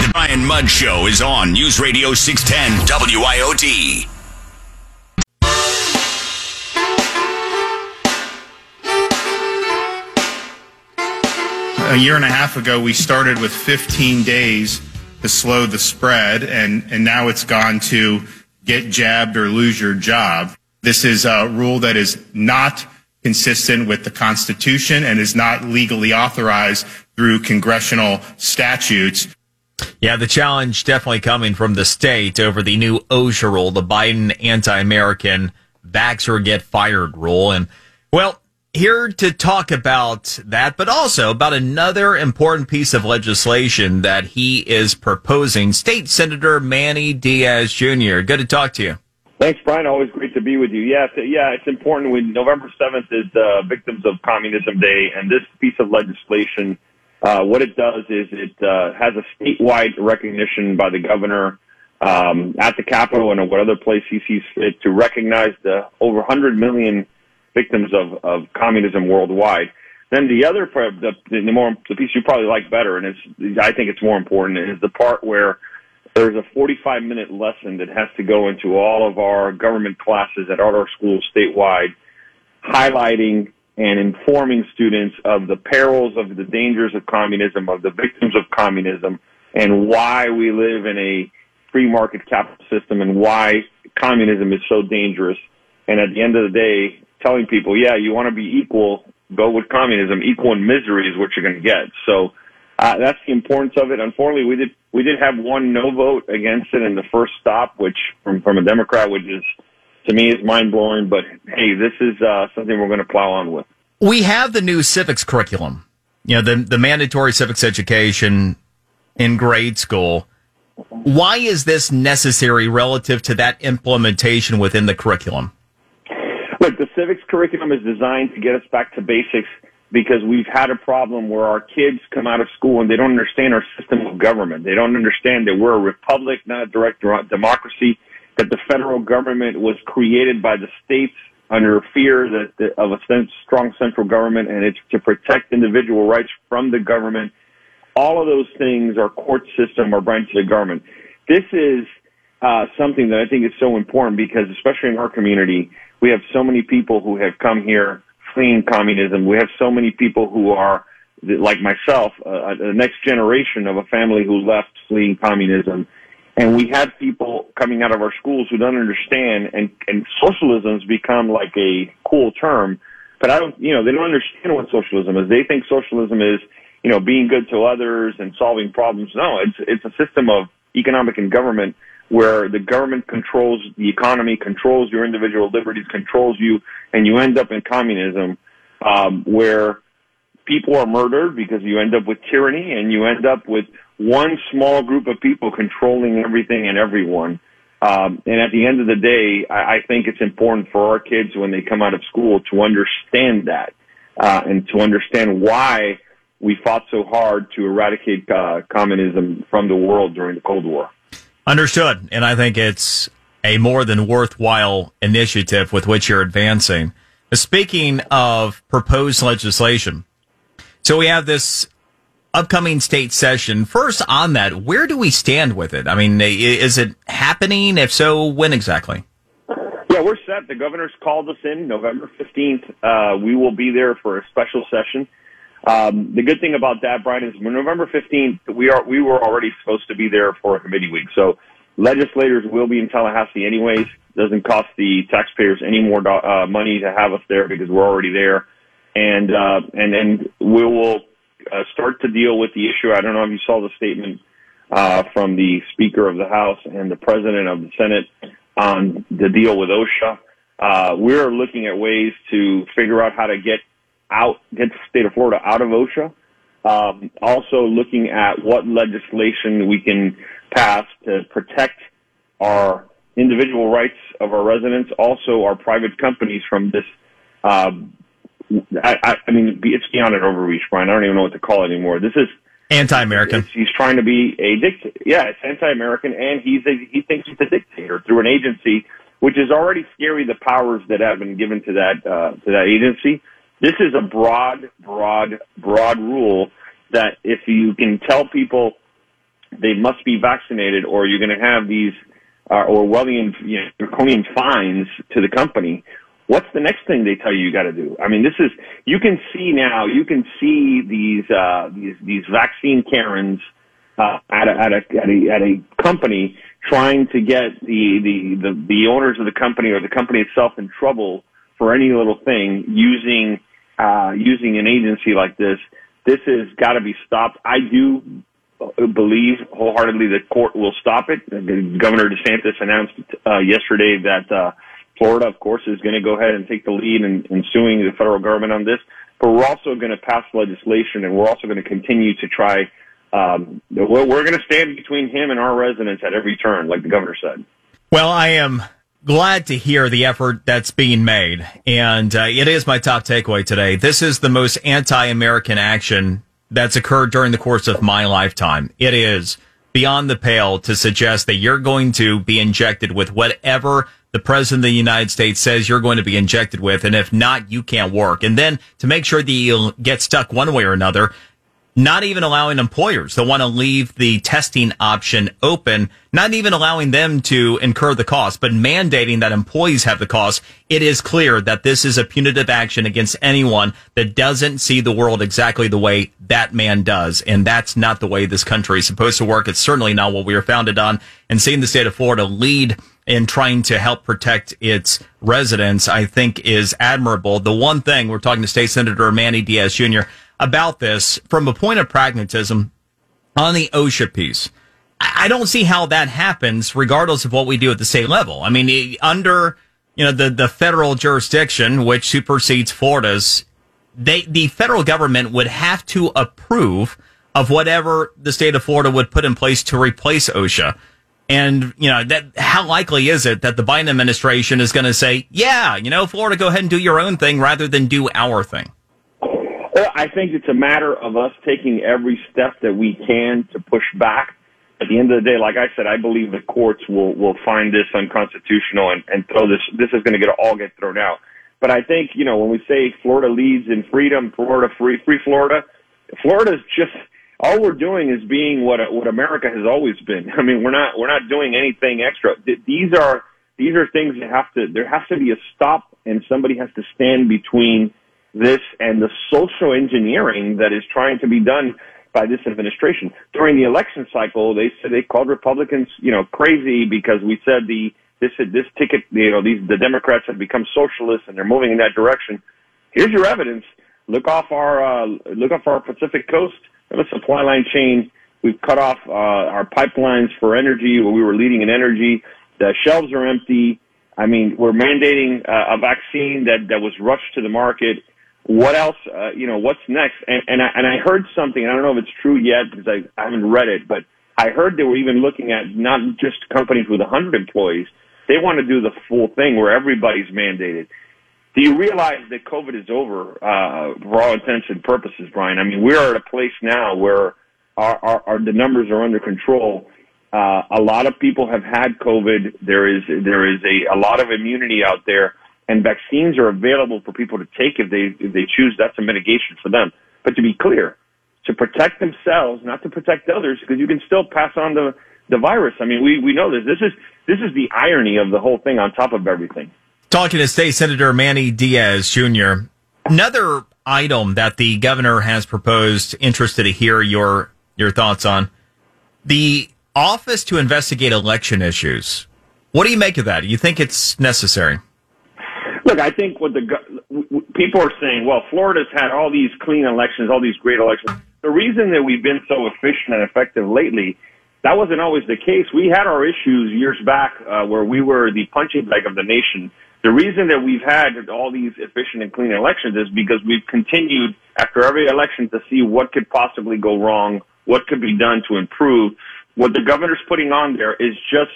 The Brian Mudd Show is on News Radio 610 WIOD. A year and a half ago, we started with 15 days to slow the spread, and, and now it's gone to get jabbed or lose your job. This is a rule that is not consistent with the Constitution and is not legally authorized through congressional statutes. Yeah, the challenge definitely coming from the state over the new OSHA rule, the Biden anti-American vax or get fired rule. And well, here to talk about that, but also about another important piece of legislation that he is proposing. State Senator Manny Diaz Jr. Good to talk to you. Thanks, Brian. Always great to be with you. Yeah, yeah, it's important. When November seventh is uh, Victims of Communism Day, and this piece of legislation, uh, what it does is it uh, has a statewide recognition by the governor um, at the Capitol and what other place he sees fit to recognize the over 100 million victims of, of communism worldwide. Then the other part, the, the more the piece you probably like better, and it's I think it's more important, is the part where there's a 45 minute lesson that has to go into all of our government classes at all our schools statewide, highlighting and informing students of the perils of the dangers of communism, of the victims of communism, and why we live in a free market capital system and why communism is so dangerous. And at the end of the day, telling people, yeah, you want to be equal, go with communism. Equal in misery is what you're going to get. So uh, that's the importance of it. Unfortunately, we did we did have one no vote against it in the first stop, which from from a Democrat, which is to me is mind blowing. But hey, this is uh, something we're going to plow on with. We have the new civics curriculum. You know, the the mandatory civics education in grade school. Why is this necessary relative to that implementation within the curriculum? Look, the civics curriculum is designed to get us back to basics because we've had a problem where our kids come out of school and they don't understand our system of government. They don't understand that we're a republic, not a direct democracy, that the federal government was created by the states under fear that, of a strong central government and it's to protect individual rights from the government. All of those things, our court system, our branch of the government. This is uh, something that I think is so important because, especially in our community, we have so many people who have come here fleeing communism. We have so many people who are, like myself, uh, the next generation of a family who left fleeing communism. And we have people coming out of our schools who don't understand, and, and socialism's become like a cool term, but I don't, you know, they don't understand what socialism is. They think socialism is, you know, being good to others and solving problems. No, it's, it's a system of economic and government where the government controls the economy, controls your individual liberties, controls you, and you end up in communism, um, where people are murdered because you end up with tyranny and you end up with one small group of people controlling everything and everyone. Um, and at the end of the day, I, I think it's important for our kids when they come out of school to understand that uh, and to understand why we fought so hard to eradicate uh, communism from the world during the Cold War. Understood. And I think it's a more than worthwhile initiative with which you're advancing. Speaking of proposed legislation, so we have this upcoming state session. First, on that, where do we stand with it? I mean, is it happening? If so, when exactly? Yeah, we're set. The governor's called us in November 15th. Uh, we will be there for a special session. Um, the good thing about that, Brian, is November 15th, we are, we were already supposed to be there for a committee week. So legislators will be in Tallahassee anyways. Doesn't cost the taxpayers any more uh, money to have us there because we're already there. And, uh, and, and we will uh, start to deal with the issue. I don't know if you saw the statement, uh, from the Speaker of the House and the President of the Senate on the deal with OSHA. Uh, we're looking at ways to figure out how to get out, get the state of Florida out of OSHA. Um, also looking at what legislation we can pass to protect our individual rights of our residents, also our private companies from this. Um, I, I, I mean, it's beyond an overreach, Brian. I don't even know what to call it anymore. This is anti-American. He's trying to be a dictator. Yeah, it's anti-American, and he's a, he thinks he's a dictator through an agency, which is already scary. The powers that have been given to that uh, to that agency. This is a broad, broad, broad rule that if you can tell people they must be vaccinated, or you're going to have these uh, Orwellian, you know, draconian fines to the company. What's the next thing they tell you you got to do? I mean, this is you can see now. You can see these uh, these these vaccine Karens uh, at a, at a at a at a company trying to get the, the the the owners of the company or the company itself in trouble for any little thing using uh, using an agency like this. This has got to be stopped. I do believe wholeheartedly the court will stop it. Governor DeSantis announced uh, yesterday that uh, Florida, of course, is going to go ahead and take the lead in, in suing the federal government on this. But we're also going to pass legislation, and we're also going to continue to try. Um, we're, we're going to stand between him and our residents at every turn, like the governor said. Well, I am glad to hear the effort that's being made, and uh, it is my top takeaway today. This is the most anti-American action that's occurred during the course of my lifetime. It is beyond the pale to suggest that you're going to be injected with whatever the president of the United States says you're going to be injected with. And if not, you can't work. And then to make sure that you get stuck one way or another, not even allowing employers that want to leave the testing option open, not even allowing them to incur the cost, but mandating that employees have the cost. It is clear that this is a punitive action against anyone that doesn't see the world exactly the way that man does. And that's not the way this country is supposed to work. It's certainly not what we are founded on. And seeing the state of Florida lead in trying to help protect its residents, I think is admirable. The one thing we're talking to State Senator Manny Diaz Jr about this from a point of pragmatism on the OSHA piece. I don't see how that happens regardless of what we do at the state level. I mean, eh, under, you know, the, the federal jurisdiction, which supersedes Florida's, they, the federal government would have to approve of whatever the state of Florida would put in place to replace OSHA. And, you know, that, how likely is it that the Biden administration is going to say, yeah, you know, Florida, go ahead and do your own thing rather than do our thing? I think it's a matter of us taking every step that we can to push back. At the end of the day, like I said, I believe the courts will will find this unconstitutional and, and throw this. This is going to get all get thrown out. But I think you know when we say Florida leads in freedom, Florida free free Florida, Florida is just all we're doing is being what what America has always been. I mean, we're not we're not doing anything extra. These are these are things that have to there has to be a stop, and somebody has to stand between this and the social engineering that is trying to be done by this administration. During the election cycle, they said they called Republicans, you know, crazy because we said the this this ticket, you know, these the Democrats have become socialists and they're moving in that direction. Here's your evidence. Look off our uh, look off our Pacific coast. Have a supply line chain. We've cut off uh, our pipelines for energy where we were leading in energy. The shelves are empty. I mean, we're mandating uh, a vaccine that, that was rushed to the market what else, uh, you know, what's next? And, and I, and I heard something, I don't know if it's true yet because I, I haven't read it, but I heard they were even looking at not just companies with 100 employees. They want to do the full thing where everybody's mandated. Do you realize that COVID is over, uh, for all intents and purposes, Brian? I mean, we're at a place now where our, our, our the numbers are under control. Uh, a lot of people have had COVID. There is, there is a, a lot of immunity out there and vaccines are available for people to take if they if they choose. That's a mitigation for them. But to be clear, to protect themselves, not to protect others, because you can still pass on the the virus. I mean, we we know this. This is this is the irony of the whole thing. On top of everything, talking to State Senator Manny Diaz Jr. Another item that the governor has proposed. Interested to hear your your thoughts on the office to investigate election issues. What do you make of that? Do you think it's necessary? Look, I think what the people are saying, well, Florida's had all these clean elections, all these great elections. The reason that we've been so efficient and effective lately, that wasn't always the case. We had our issues years back uh, where we were the punching bag of the nation The reason that we've had all these efficient and clean elections is because we've continued after every election to see what could possibly go wrong, what could be done to improve. What the governor's putting on there is just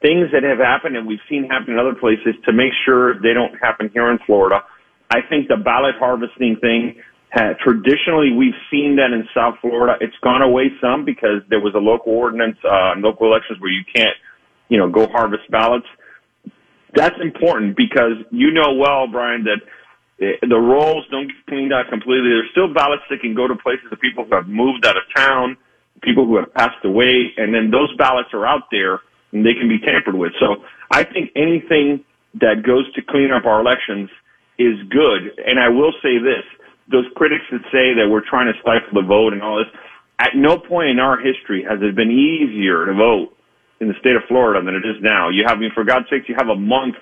things that have happened and we've seen happen in other places to make sure they don't happen here in Florida. I think the ballot harvesting thing, traditionally we've seen that in South Florida. It's gone away some because there was a local ordinance, uh, local elections where you can't, you know, go harvest ballots. That's important because you know well, Brian, that eh, the rolls don't get cleaned out completely. There's still ballots that can go to places of people who have moved out of town, people who have passed away, and then those ballots are out there and they can be tampered with. So I think anything that goes to clean up our elections is good. And I will say this, those critics that say that we're trying to stifle the vote and all this, at no point in our history has it been easier to vote in the state of Florida than it is now. You have, I mean, for God's sakes, you have a month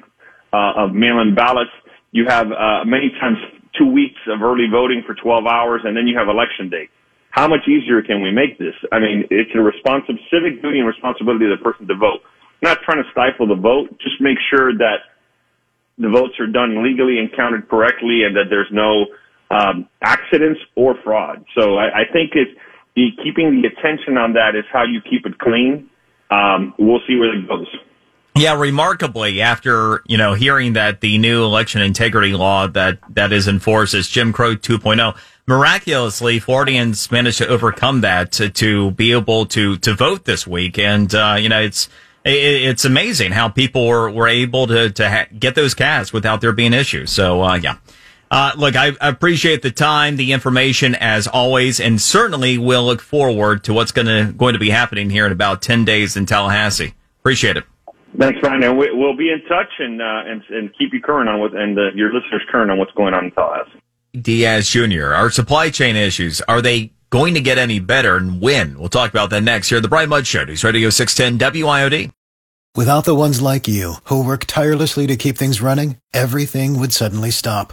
uh, of mail-in ballots. You have uh, many times two weeks of early voting for 12 hours, and then you have election day. How much easier can we make this? I mean, it's a responsive civic duty and responsibility of the person to vote. Not trying to stifle the vote. Just make sure that the votes are done legally and counted correctly, and that there's no um, accidents or fraud. So I, I think it's the, keeping the attention on that is how you keep it clean um, we'll see where it goes. Yeah, remarkably, after you know hearing that the new election integrity law that that is enforced is Jim Crow 2.0, miraculously Floridians managed to overcome that to, to be able to to vote this week, and uh, you know it's it's amazing how people were, were able to to ha- get those cast without there being issues. So uh, yeah. Uh, look, I, appreciate the time, the information as always, and certainly we'll look forward to what's going to going to be happening here in about ten days in Tallahassee. Appreciate it. Thanks, Ryan. And we, will be in touch and, uh, and and keep you current on what and uh, your listeners current on what's going on in Tallahassee. Diaz Jr. Our supply chain issues are they going to get any better, and when? We'll talk about that next here. The Brian Mudd Show, News Radio six ten WIOD. Without the ones like you who work tirelessly to keep things running, everything would suddenly stop